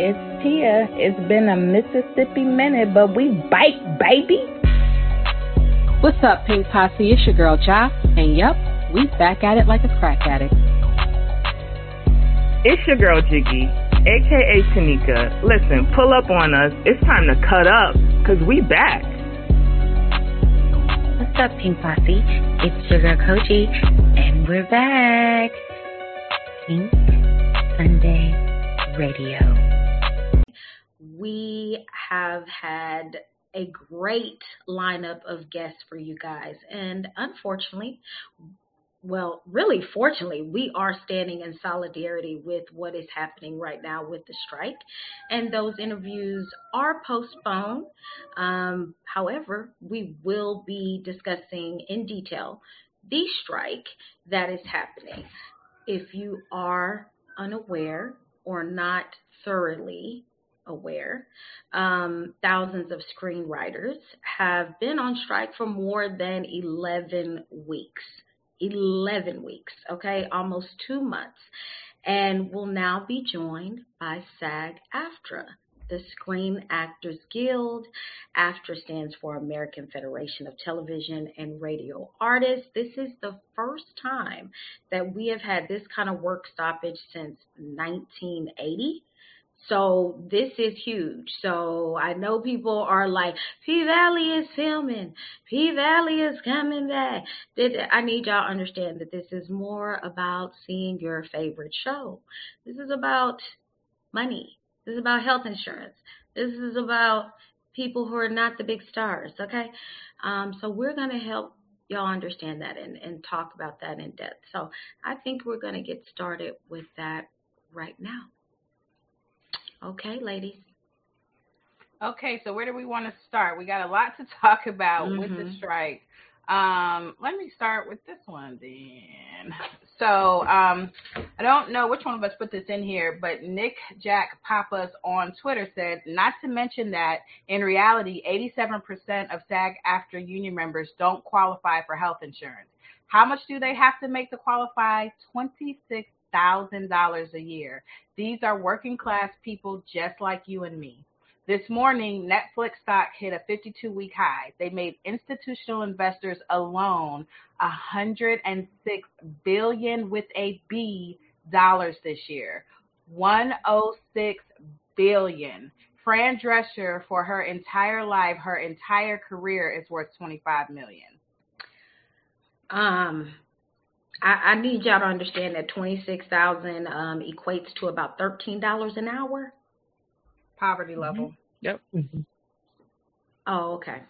It's Tia. It's been a Mississippi minute, but we bite, baby. What's up, Pink Posse? It's your girl, Jaa. And yep, we back at it like a crack addict. It's your girl, Jiggy, aka Tanika. Listen, pull up on us. It's time to cut up, because we back. What's up, Pink Posse? It's your girl, Kogi, and we're back. Pink Sunday Radio. We have had a great lineup of guests for you guys, and unfortunately, well, really, fortunately, we are standing in solidarity with what is happening right now with the strike, and those interviews are postponed. Um, however, we will be discussing in detail the strike that is happening. If you are unaware or not thoroughly aware, um, thousands of screenwriters have been on strike for more than 11 weeks. 11 weeks, okay, almost two months, and will now be joined by SAG AFTRA, the Screen Actors Guild. AFTRA stands for American Federation of Television and Radio Artists. This is the first time that we have had this kind of work stoppage since 1980. So this is huge. So I know people are like, P Valley is filming, P Valley is coming back. I need y'all understand that this is more about seeing your favorite show. This is about money. This is about health insurance. This is about people who are not the big stars. Okay, um, so we're gonna help y'all understand that and, and talk about that in depth. So I think we're gonna get started with that right now. Okay, ladies. Okay, so where do we want to start? We got a lot to talk about mm-hmm. with the mm-hmm. strike. Um, let me start with this one then. So um, I don't know which one of us put this in here, but Nick Jack Pappas on Twitter said, not to mention that in reality, 87% of SAG AFTRA union members don't qualify for health insurance. How much do they have to make to qualify? Twenty-six thousand dollars a year. These are working class people just like you and me. This morning, Netflix stock hit a 52 week high. They made institutional investors alone 106 billion with a B dollars this year. 106 billion. Fran Drescher, for her entire life, her entire career, is worth 25 million. Um, I, I need y'all to understand that twenty six thousand um, equates to about thirteen dollars an hour. Poverty mm-hmm. level. Yep. Mm-hmm. Oh, okay.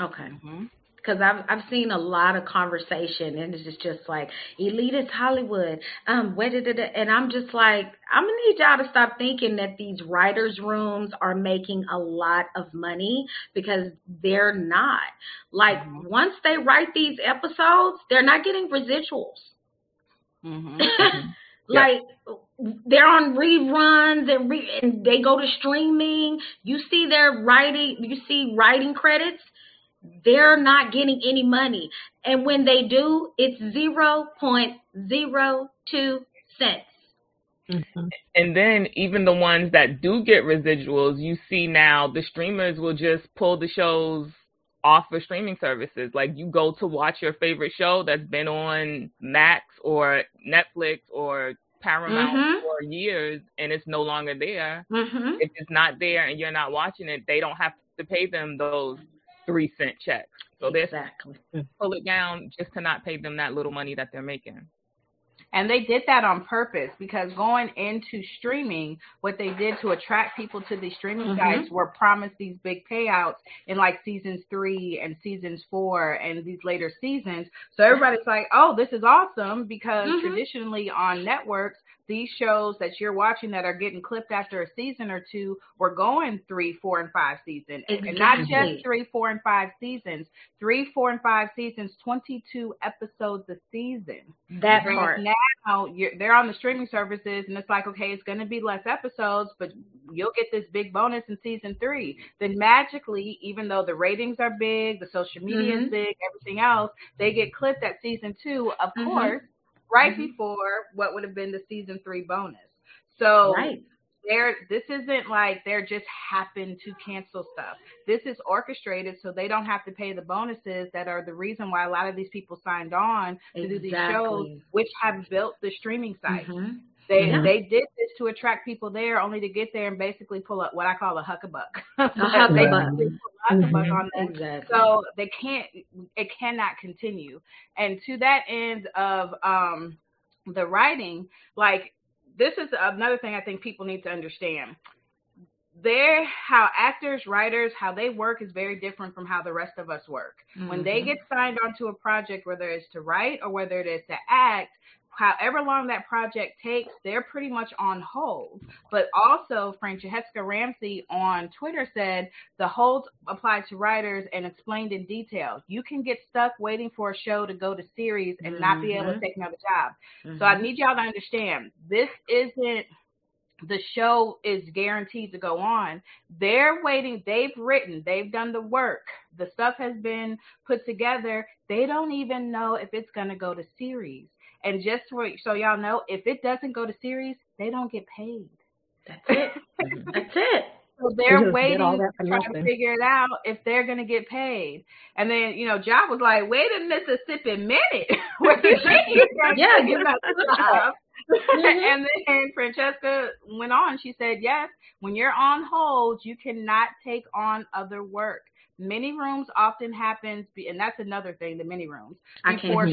Okay. Mm-hmm because I've I've seen a lot of conversation and it's just, just like elitist Hollywood. Um, what did it? And I'm just like, I'm gonna need y'all to stop thinking that these writers' rooms are making a lot of money because they're not. Like mm-hmm. once they write these episodes, they're not getting residuals. Mm-hmm. like they're on reruns and, re- and they go to streaming. You see their writing, you see writing credits they're not getting any money. And when they do, it's 0.02 cents. Mm-hmm. And then even the ones that do get residuals, you see now the streamers will just pull the shows off of streaming services. Like you go to watch your favorite show that's been on Max or Netflix or Paramount mm-hmm. for years and it's no longer there. Mm-hmm. If it's not there and you're not watching it, they don't have to pay them those three cent checks. So exactly. they pull it down just to not pay them that little money that they're making. And they did that on purpose because going into streaming, what they did to attract people to the streaming mm-hmm. sites were promised these big payouts in like seasons three and seasons four and these later seasons. So everybody's like, oh, this is awesome because mm-hmm. traditionally on networks, these shows that you're watching that are getting clipped after a season or two were going three, four, and five seasons. Exactly. And not just three, four, and five seasons. Three, four, and five seasons, 22 episodes a season. That part. Now they're on the streaming services, and it's like, okay, it's going to be less episodes, but you'll get this big bonus in season three. Then magically, even though the ratings are big, the social media mm-hmm. is big, everything else, they get clipped at season two, of mm-hmm. course right mm-hmm. before what would have been the season three bonus. So right. they're this isn't like they're just happened to cancel stuff. This is orchestrated so they don't have to pay the bonuses that are the reason why a lot of these people signed on to exactly. do these shows, which have built the streaming site. Mm-hmm. They yeah. they did this to attract people there, only to get there and basically pull up what I call a huckabuck. a huckabuck. Mm-hmm. on them. Exactly. So they can't. It cannot continue. And to that end of um the writing, like this is another thing I think people need to understand. There, how actors, writers, how they work is very different from how the rest of us work. Mm-hmm. When they mm-hmm. get signed onto a project, whether it's to write or whether it is to act, however long that project takes, they're pretty much on hold. But also, Franchesca Ramsey on Twitter said the hold applied to writers and explained in detail. You can get stuck waiting for a show to go to series and mm-hmm. not be able to mm-hmm. take another job. Mm-hmm. So I mm-hmm. need y'all to understand this isn't the show is guaranteed to go on. They're waiting. They've written, they've done the work. The stuff has been put together. They don't even know if it's going to go to series. And just for, so y'all know, if it doesn't go to series, they don't get paid. That's it. That's it. So they're waiting trying to figure it out if they're gonna get paid. And then, you know, Job was like, wait a Mississippi minute. what you yeah, give us a job. and then Franchesca went on. She said, Yes, when you're on hold, you cannot take on other work. Many rooms often happens, and that's another thing. The mini rooms before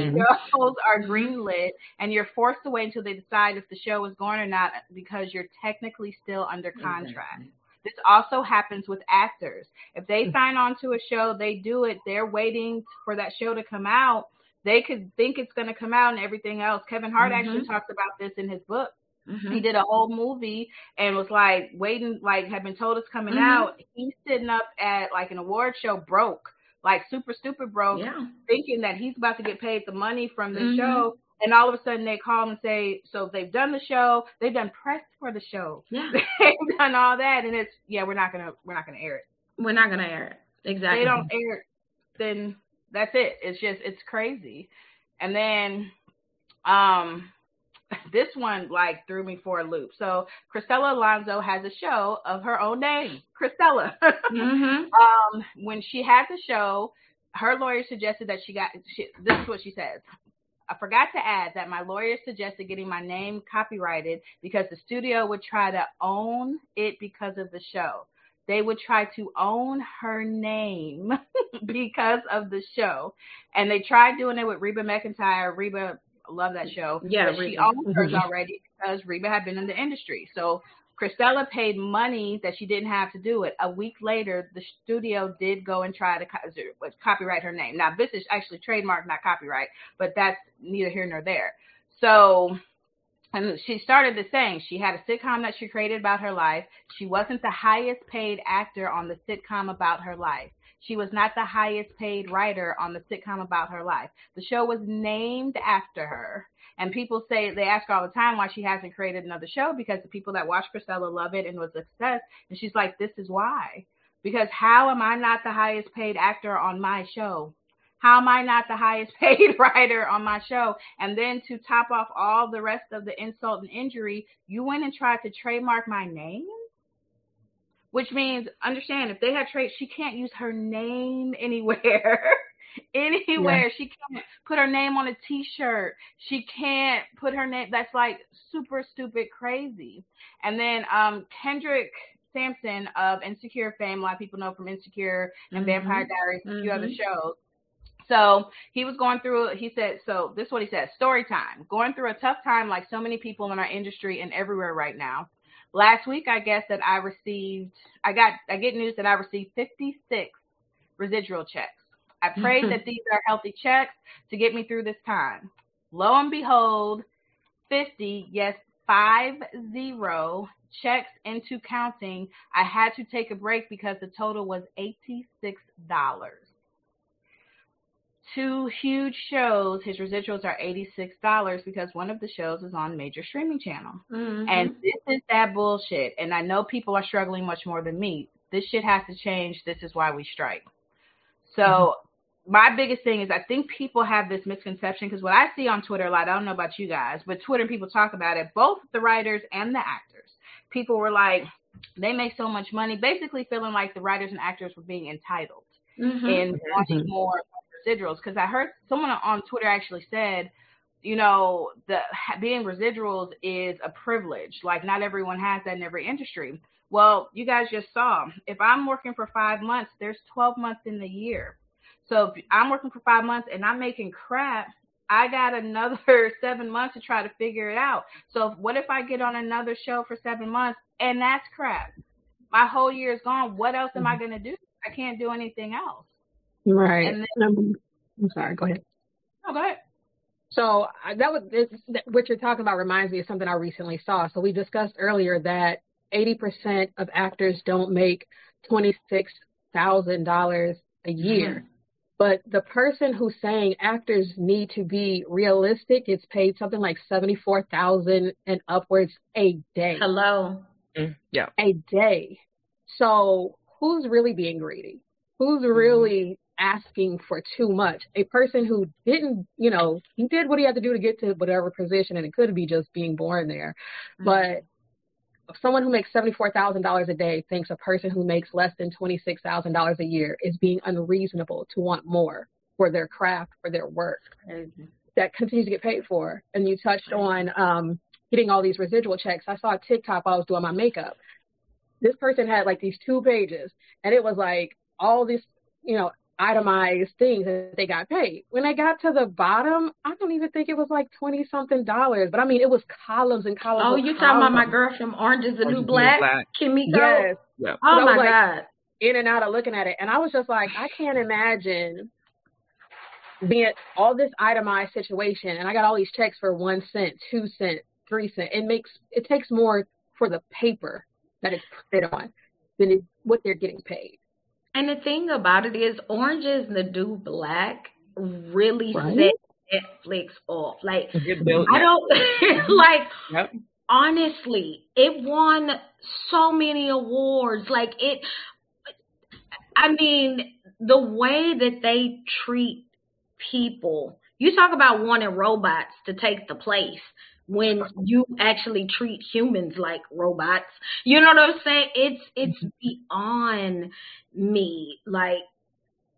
shows are greenlit, and you're forced to wait until they decide if the show is going or not because you're technically still under contract. Exactly. This also happens with actors. If they mm. sign on to a show, they do it. They're waiting for that show to come out. They could think it's going to come out and everything else. Kevin Hart mm-hmm. actually talks about this in his book Mm-hmm. He did a whole movie and was like waiting, like had been told it's coming mm-hmm. out. He's sitting up at like an award show broke, like super stupid broke, yeah. thinking that he's about to get paid the money from the mm-hmm. show. And all of a sudden they call him and say, so they've done the show, they've done press for the show, yeah. they've done all that, and it's yeah, we're not gonna we're not gonna air it. We're not gonna air it. Exactly. They don't air it, then that's it. It's just it's crazy. And then um this one like threw me for a loop. So Cristela Alonzo has a show of her own name, Cristela. Mm-hmm. um, when she had the show, her lawyer suggested that she got. She, this is what she says. I forgot to add that my lawyer suggested getting my name copyrighted because the studio would try to own it because of the show. They would try to own her name because of the show. And they tried doing it with Reba McEntire. Reba love that show. Yeah, but she owned mm-hmm. hers already because Reba had been in the industry. So Cristela paid money that she didn't have to do it. A week later, the studio did go and try to co- copyright her name. Now, this is actually trademark, not copyright, but that's neither here nor there. So, and she started the saying she had a sitcom that she created about her life. She wasn't the highest paid actor on the sitcom about her life. She was not the highest paid writer on the sitcom about her life. The show was named after her. And people say they ask all the time why she hasn't created another show because the people that watch Cristela love it and was a success. And she's like, this is why. Because how am I not the highest paid actor on my show? How am I not the highest paid writer on my show? And then to top off all the rest of the insult and injury, you went and tried to trademark my name? Which means understand if they have traits, she can't use her name anywhere. anywhere. Yeah. She can't put her name on a t-shirt. She can't put her name. That's like super stupid crazy. And then um Kendrick Sampson of Insecure fame, a lot of people know from Insecure and mm-hmm. Vampire Diaries, and a few mm-hmm. other shows. So he was going through, he said, so this is what he said story time. Going through a tough time like so many people in our industry and everywhere right now. Last week, I guess that I received, I got, I get news that I received 56 residual checks. I prayed that these are healthy checks to get me through this time. Lo and behold, 50, yes, five zero checks into counting. I had to take a break because the total was $86 two huge shows, his residuals are $86 because one of the shows is on major streaming channel. Mm-hmm. And this is that bullshit. And I know people are struggling much more than me. This shit has to change. This is why we strike. So mm-hmm. my biggest thing is I think people have this misconception because what I see on Twitter a lot, I don't know about you guys, but Twitter people talk about it, both the writers and the actors. people were like, they make so much money, basically feeling like the writers and actors were being entitled mm-hmm. and wanting mm-hmm. more residuals. Because I heard someone on Twitter actually said, you know, the being residuals is a privilege. Like not everyone has that in every industry. Well, you guys just saw if I'm working for five months, there's 12 months in the year. So if I'm working for five months and I'm making crap, I got another seven months to try to figure it out. So what if I get on another show for seven months and that's crap? My whole year is gone. What else am I mm-hmm. going to do? I can't do anything else. Right. Then, um, I'm sorry. Go ahead. Oh, go ahead. So that was what you're talking about reminds me of something I recently saw. So we discussed earlier that 80% of actors don't make $26,000 a year. Mm-hmm. But the person who's saying actors need to be realistic gets paid something like 74,000 and upwards a day. Hello. Mm, yeah. A day. So who's really being greedy? Who's mm-hmm. really asking for too much? A person who didn't, you know, he did what he had to do to get to whatever position and it could be just being born there. Mm-hmm. But someone who makes $74,000 a day thinks a person who makes less than $26,000 a year is being unreasonable to want more for their craft, for their work mm-hmm. that continues to get paid for. And you touched on um, getting all these residual checks. I saw a TikTok while I was doing my makeup. This person had like these two pages, and it was like all this, you know, itemized things that they got paid. When I got to the bottom, I don't even think it was like twenty something dollars, but I mean it was columns and columns. Oh, you talking about my girl from Orange Is the New Black, Black. Kimiko? Yes. Yeah. Oh my like, god. In and out of looking at it, and I was just like, I can't imagine being all this itemized situation, and I got all these checks for one cent, two cent, three cent. It makes it takes more for the paper that it's put on than it, what they're getting paid. And the thing about it is, Orange is the New Black really right? set Netflix off. Like, I don't like. Yep. Honestly, it won so many awards. Like it. I mean, the way that they treat people. You talk about wanting robots to take the place when you actually treat humans like robots. You know what I'm saying? It's it's mm-hmm. beyond me. Like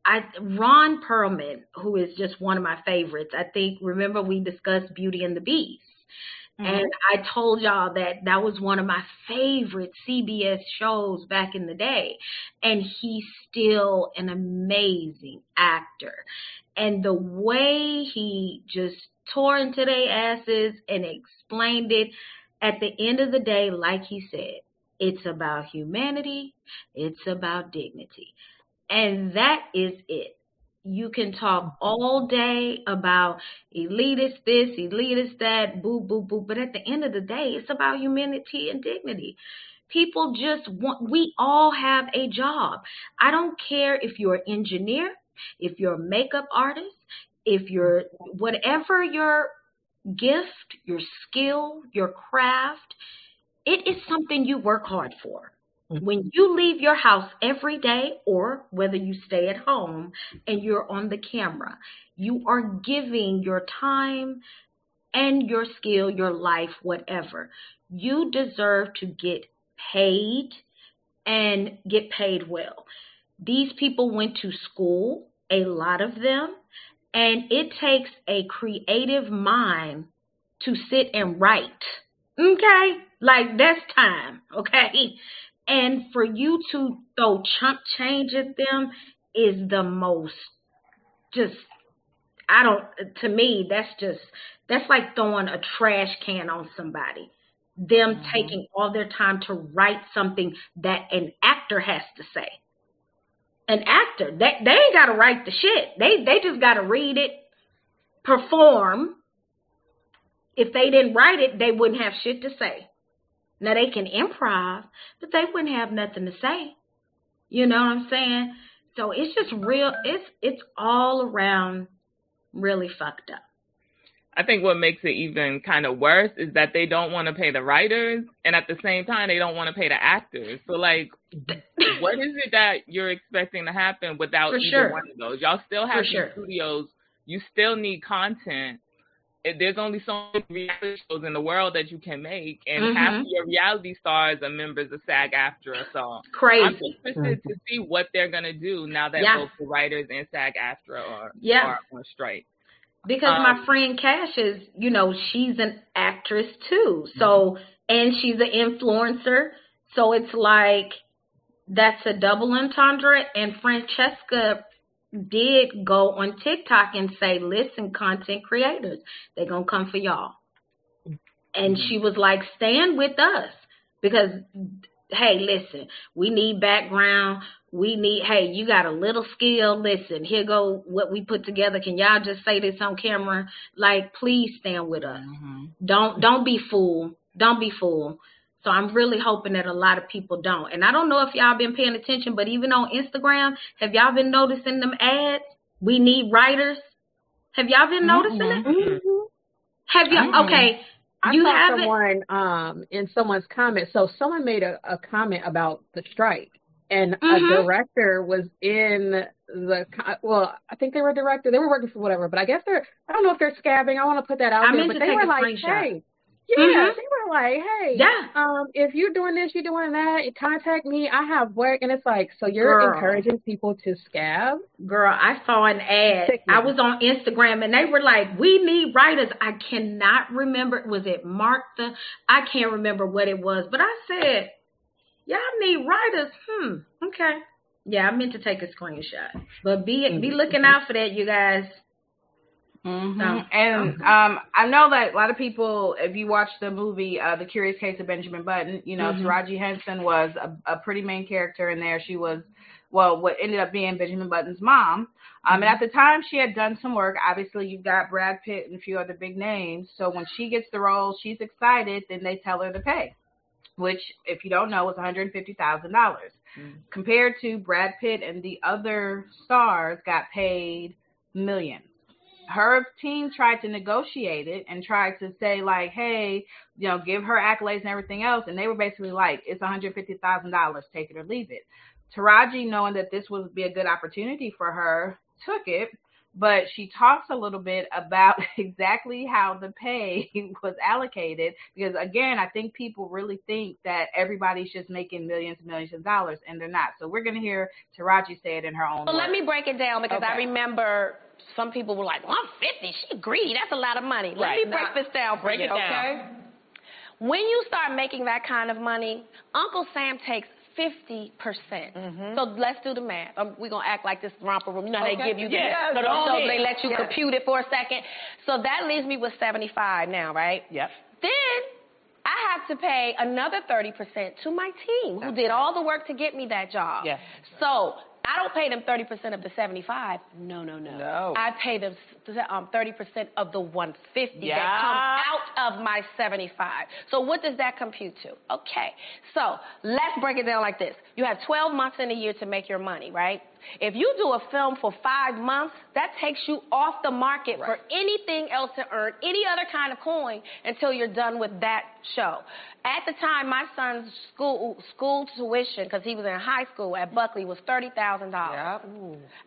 I Ron Perlman, who is just one of my favorites. I think remember we discussed Beauty and the Beast. Mm-hmm. And I told y'all that that was one of my favorite CBS shows back in the day. And he's still an amazing actor. And the way he just tore into their asses and explained it, at the end of the day, like he said, it's about humanity, it's about dignity. And that is it. You can talk all day about elitist this, elitist that, boo, boo, boo. But at the end of the day, it's about humanity and dignity. People just want, we all have a job. I don't care if you're an engineer, if you're a makeup artist, if you're, whatever your gift, your skill, your craft, it is something you work hard for. Mm-hmm. When you leave your house every day, or whether you stay at home and you're on the camera, you are giving your time and your skill, your life, whatever. You deserve to get paid and get paid well. These people went to school, a lot of them, and it takes a creative mind to sit and write. Okay? Like that's time, okay? And for you to throw chunk change at them is the most just I don't to me that's just that's like throwing a trash can on somebody. Them mm-hmm. taking all their time to write something that an actor has to say. An actor, they they ain't gotta write the shit. They they just gotta read it, perform. If they didn't write it, they wouldn't have shit to say. Now they can improv, but they wouldn't have nothing to say. You know what I'm saying? So it's just real it's it's all around really fucked up. I think what makes it even kind of worse is that they don't want to pay the writers and at the same time they don't want to pay the actors. So like what is it that you're expecting to happen without For either sure. one of those? Y'all still have sure. studios, you still need content there's only so many reality shows in the world that you can make, and mm-hmm. half of your reality stars are members of SAG-AFTRA. So crazy. I'm interested to see what they're gonna do now that yeah. both the writers and SAG-AFTRA are, yeah. are on strike. Because um, my friend Cash is, you know, she's an actress too. So mm-hmm. and she's an influencer. So it's like that's a double entendre. And Franchesca did go on TikTok and say, listen, content creators, they're going to come for y'all. And she was like, stand with us because, hey, listen, we need background. We need, hey, you got a little skill. Listen, here go what we put together. Can y'all just say this on camera? Like, please stand with us. Mm-hmm. Don't, don't be fooled. Don't be fooled. So I'm really hoping that a lot of people don't. And I don't know if y'all been paying attention, but even on Instagram, have y'all been noticing them ads? We need writers. Have y'all been noticing mm-hmm. it? Mm-hmm. Have you? Mm-hmm. Okay. I you saw someone um in someone's comment. So someone made a, a comment about the strike, and mm-hmm. a director was in the well. I think they were a director. They were working for whatever, but I guess they're. I don't know if they're scabbing. I want to put that out I there, but they were like, "Hey, yeah, mm-hmm. they were like, hey, yeah. um, if you're doing this, you're doing that, contact me. I have work, and it's like, so you're Girl. encouraging people to scab. Girl, I saw an ad. I was on Instagram, and they were like, we need writers. I cannot remember. Was it Martha? I can't remember what it was, but I said, y'all need writers. Hmm. Okay. Yeah, I meant to take a screenshot, but be be mm-hmm. looking out for that, you guys. Mm-hmm. So, and um, I know that a lot of people, if you watch the movie uh, The Curious Case of Benjamin Button, you know, mm-hmm. Taraji Henson was a, a, pretty main character in there. She was, well, what ended up being Benjamin Button's mom. Um, and mm-hmm. at the time, she had done some work. Obviously, you've got Brad Pitt and a few other big names. So when she gets the role, she's excited. Then they tell her to pay, which, if you don't know, was $150,000. Mm-hmm. Compared to Brad Pitt and the other stars, got paid millions her team tried to negotiate it and tried to say like, hey, you know, give her accolades and everything else, and they were basically like, it's one hundred fifty thousand dollars, take it or leave it. Taraji, knowing that this would be a good opportunity for her, took it, but she talks a little bit about exactly how the pay was allocated because again, I think people really think that everybody's just making millions and millions of dollars and they're not. So we're gonna hear Taraji say it in her own. Well, words. let me break it down because okay. I remember some people were like, 150, she greedy. That's a lot of money. Let right. me break this down break you, it down. okay? When you start making that kind of money, Uncle Sam takes 50%. percent mm-hmm. So let's do the math. Um, we're going to act like this romper room. You know, okay. they give you that. yeah, the, so, so they let you yeah. compute it for a second. So that leaves me with 75 now, right? Yep. Then I have to pay another 30% to my team who did all the work to get me that job. Yes. So I don't pay them 30% of the 75. No, no, no. No. I pay them um, 30% of the 150 yeah. that come out of my 75. So what does that compute to? Okay. So let's break it down like this. You have 12 months in a year to make your money, right? If you do a film for five months, that takes you off the market right. for anything else to earn any other kind of coin until you're done with that show. At the time, my son's school school tuition, because he was in high school at Buckley, was thirty thousand dollars.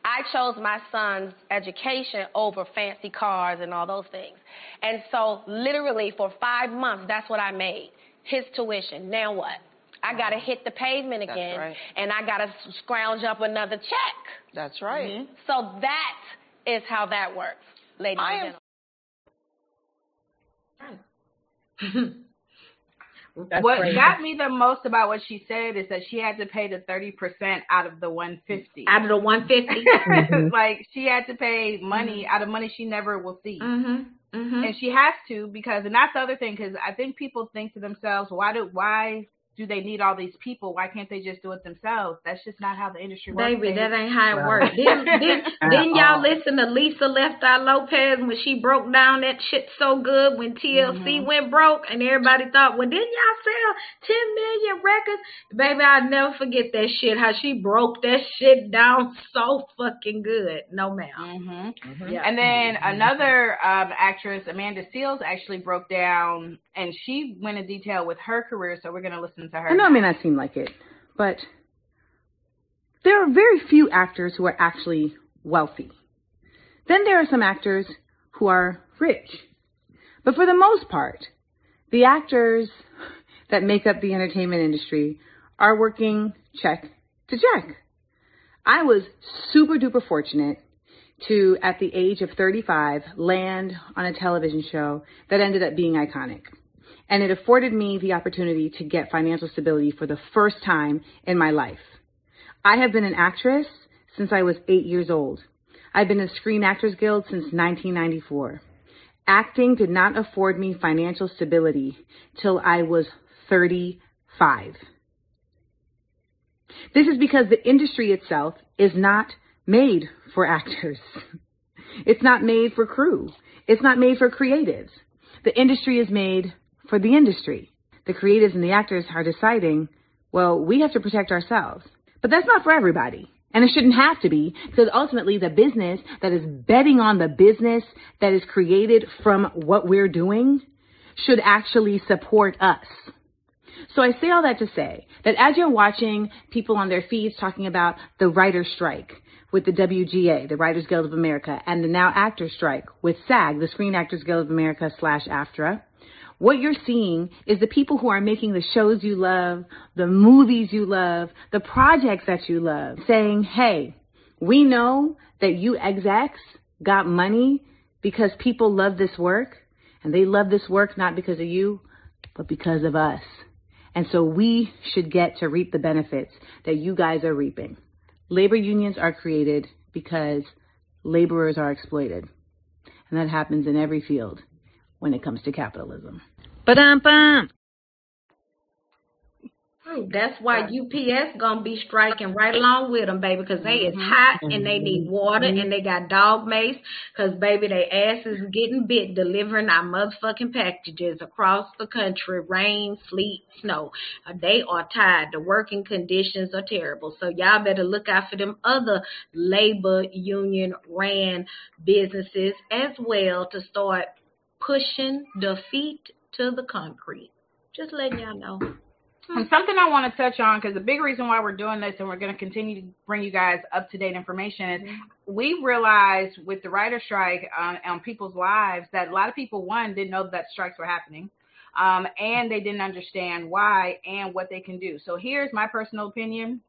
I chose my son's education over fancy cars and all those things. And so, literally, for five months, that's what I made. His tuition. Now what? I got to hit the pavement again, right. and I got to scrounge up another check. That's right. Mm-hmm. So that is how that works, ladies I and gentlemen. That's what crazy. got me the most about what she said is that she had to pay the thirty percent out of the one fifty. Out of the one fifty, mm-hmm. like she had to pay money mm-hmm. out of money she never will see. Mm-hmm. Mm-hmm. And she has to because, and that's the other thing, because I think people think to themselves, why do why do they need all these people? Why can't they just do it themselves? That's just not how the industry works. Baby, that ain't how it works. didn't, didn't, didn't y'all listen to Lisa Left Eye Lopes when she broke down that shit so good when TLC mm-hmm. went broke and everybody thought, well, didn't y'all sell 10 million records? Baby, I'll never forget that shit, how she broke that shit down so fucking good. No, ma'am. Mm-hmm. Mm-hmm. Yeah. And then another um, actress, Amanda Seales, actually broke down and she went in detail with her career, so we're going to listen listen to her. I know it may not seem like it, but there are very few actors who are actually wealthy. Then there are some actors who are rich. But for the most part, the actors that make up the entertainment industry are working check to check. I was super duper fortunate to, at the age of 35, land on a television show that ended up being iconic. And it afforded me the opportunity to get financial stability for the first time in my life. I have been an actress since I was eight years old. I've been in Screen Actors Guild since 1994. Acting did not afford me financial stability till I was 35. This is because the industry itself is not made for actors. It's not made for crew. It's not made for creatives. The industry is made for the industry. The creatives and the actors are deciding, well, we have to protect ourselves. But that's not for everybody. And it shouldn't have to be because ultimately the business that is betting on the business that is created from what we're doing should actually support us. So I say all that to say that as you're watching people on their feeds talking about the writer's strike with the WGA, the Writers Guild of America, and the now actors strike with SAG, the Screen Actors Guild of America slash AFTRA, what you're seeing is the people who are making the shows you love, the movies you love, the projects that you love, saying, hey, we know that you execs got money because people love this work, and they love this work not because of you, but because of us. And so we should get to reap the benefits that you guys are reaping. Labor unions are created because laborers are exploited. And that happens in every field when it comes to capitalism. Ba-dum-bum. That's why UPS gonna be striking right along with them, baby, because they is hot and they need water and they got dog mace, because baby, they ass is getting bit delivering our motherfucking packages across the country, rain, sleet, snow. Uh, They are tired. The working conditions are terrible. So y'all better look out for them other labor union ran businesses as well to start pushing the feet to the concrete. Just letting y'all know. And something I want to touch on because the big reason why we're doing this and we're going to continue to bring you guys up to date information is we realized with the writer strike on, on people's lives that a lot of people one didn't know that strikes were happening. Um, and they didn't understand why and what they can do. So here's my personal opinion.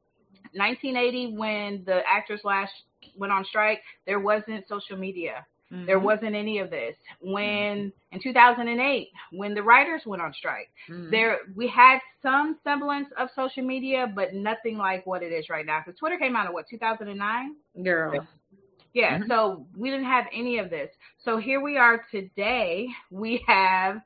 1980, when the actors last went on strike, there wasn't social media. There Mhm. wasn't any of this. When in 2008, when the writers went on strike, Mhm. there we had some semblance of social media, but nothing like what it is right now. Because Twitter came out in what 2009. Girl. Yeah, Mhm. so we didn't have any of this. So here we are today. We have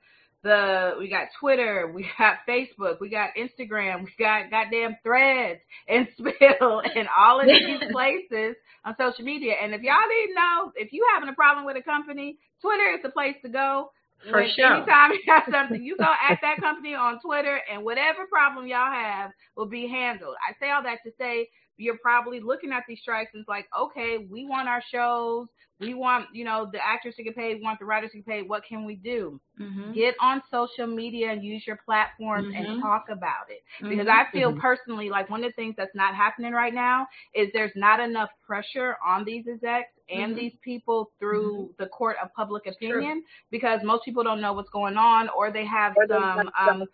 the we got Twitter, we got Facebook, we got Instagram, we got goddamn threads and spill and all of these places on social media. And if y'all didn't know, if you having a problem with a company, Twitter is the place to go. For When- sure. Anytime you have something, you go at that company on Twitter, and whatever problem y'all have will be handled. I say all that to say you're probably looking at these strikes and it's like, okay, we want our shows, we want you know the actors to get paid, we want the writers to get paid. What can we do? Mhm. Get on social media and use your platforms Mhm. and talk about it. Because Mhm. I feel Mhm. personally like one of the things that's not happening right now is there's not enough pressure on these execs and Mhm. these people through the court of public true. opinion because most people don't know what's going on or they have some um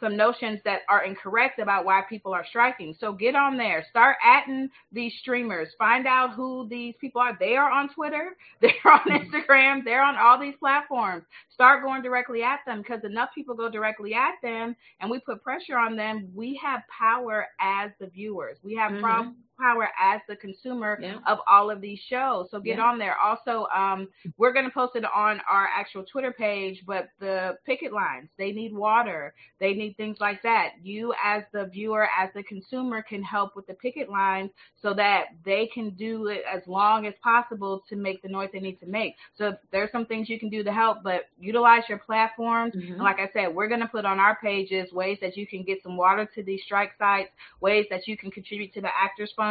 some notions that are incorrect about why people are striking. So get on there, start atting these streamers, find out who these people are. They are on Twitter, they're on Instagram, they're on all these platforms. Start going directly at them because enough people go directly at them and we put pressure on them. We have power as the viewers. We have Mhm. pro- power as the consumer Yeah. of all of these shows. So get Yeah. on there. Also, um, we're going to post it on our actual Twitter page, but the picket lines, they need water. They need things like that. You, as the viewer, as the consumer, can help with the picket lines so that they can do it as long as possible to make the noise they need to make. So there's some things you can do to help, but utilize your platforms. Mhm. And like I said, we're going to put on our pages ways that you can get some water to these strike sites, ways that you can contribute to the Actors Fund.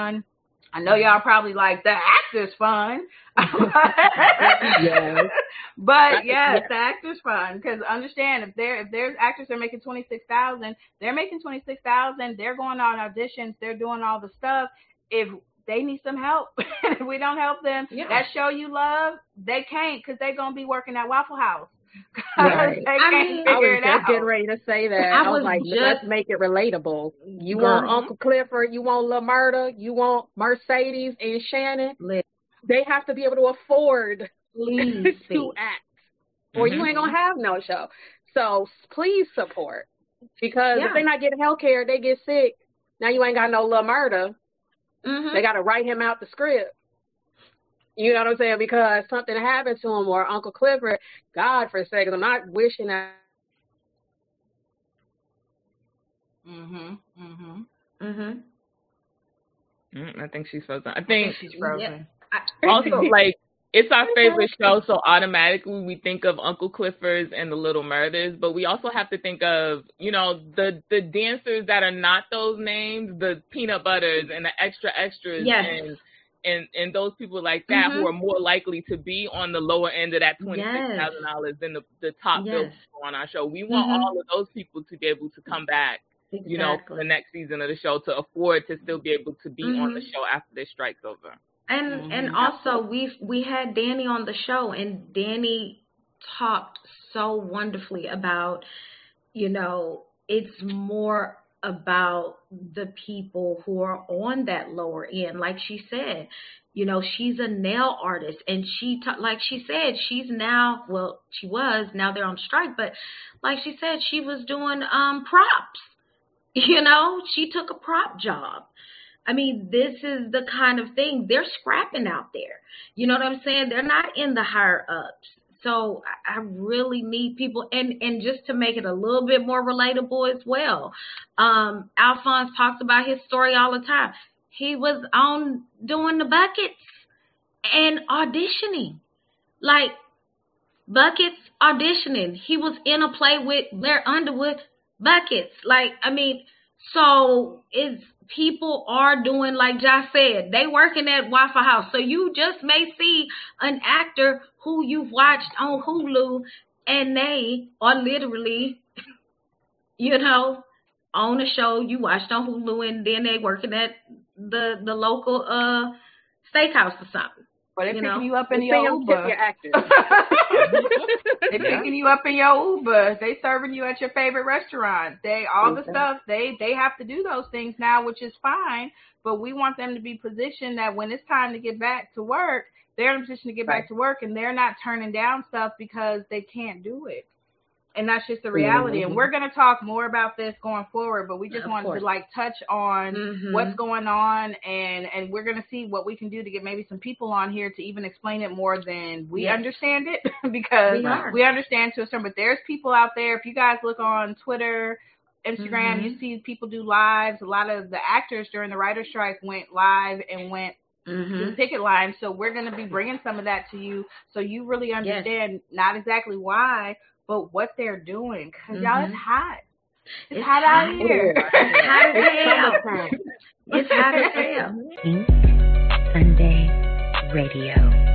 I know y'all probably like the Actors Fund. Yes. But yes, the Actors Fund. Because understand, if there if there's actors that are making twenty six thousand, they're making twenty six thousand. They're going on auditions. They're doing all the stuff. If they need some help, we don't help them, Yeah. that show you love, they can't because they're gonna be working at Waffle House. Right. I mean, I was just getting ready to say that. I, I was, was, like, just, let's make it relatable. You girl. want Uncle Clifford, you want Lil Murda, you want Mercedes and Shannon. They have to be able to afford to act, or mm-hmm. you ain't gonna have no show. So please support because yeah. if they're not getting health care, they get sick. Now you ain't got no Lil Murda. Mm-hmm. They got to write him out the script. You know what I'm saying? Because something happened to him or Uncle Clifford, God forsake, I'm not wishing that. Mhm. Mhm. Mhm. Mm, I think she's frozen. I think, I think she's frozen. Yeah. also, like it's our favorite show, so automatically we think of Uncle Clifford's and the Little Murders, but we also have to think of, you know, the the dancers that are not those names, the peanut butters and the extra extras yes. and and and those people like that mm-hmm. who are more likely to be on the lower end of that twenty six thousand yes. dollars than the the top yes. billed people on our show. We want mm-hmm. all of those people to be able to come back, exactly. you know, for the next season of the show to afford to still be able to be mm-hmm. on the mm-hmm. show after this strike's over. And mm-hmm. and also we we had Danny on the show and Danny talked so wonderfully about you know it's more about the people who are on that lower end like she said you know she's a nail artist and she t- like she said she's now well she was now they're on strike but like she said she was doing um props you know she took a prop job I mean, this is the kind of thing they're scrapping out there. You know what I'm saying? They're not in the higher ups. So I really need people and and just to make it a little bit more relatable as well. Um, Alphonse talks about his story all the time. He was on doing the buckets and auditioning. Like buckets auditioning. He was in a play with Blair Underwood buckets. Like, I mean, so it's people are doing like Josh said, they working at Waffle House. So you just may see an actor who you've watched on Hulu and they are literally, you know, on a show you watched on Hulu and then they working at the the local uh steakhouse or something. Or they're you picking know? you up in your Uber. they're picking you up in your Uber. They serving you at your favorite restaurant. They all the stuff they they have to do those things now, which is fine. But we want them to be positioned that when it's time to get back to work, they're in a position to get right. back to work, and they're not turning down stuff because they can't do it and that's just the reality. Mm-hmm. And we're going to talk more about this going forward, but we just wanted to like touch on mm-hmm. what's going on, and and we're going to see what we can do to get maybe some people on here to even explain it more than we yes. understand it, because we, we, understand to a certain. But there's people out there. If you guys look on Twitter. Instagram, mm-hmm. you see people do lives. A lot of the actors during the writer strike went live and went mm-hmm. to the picket line. So we're going to be bringing some of that to you, so you really understand yes. not exactly why, but what they're doing. because mm-hmm. y'all, it's hot. It's, it's hot, hot, out here. It's hot as hell. It's hot as hell. Sunday Radio.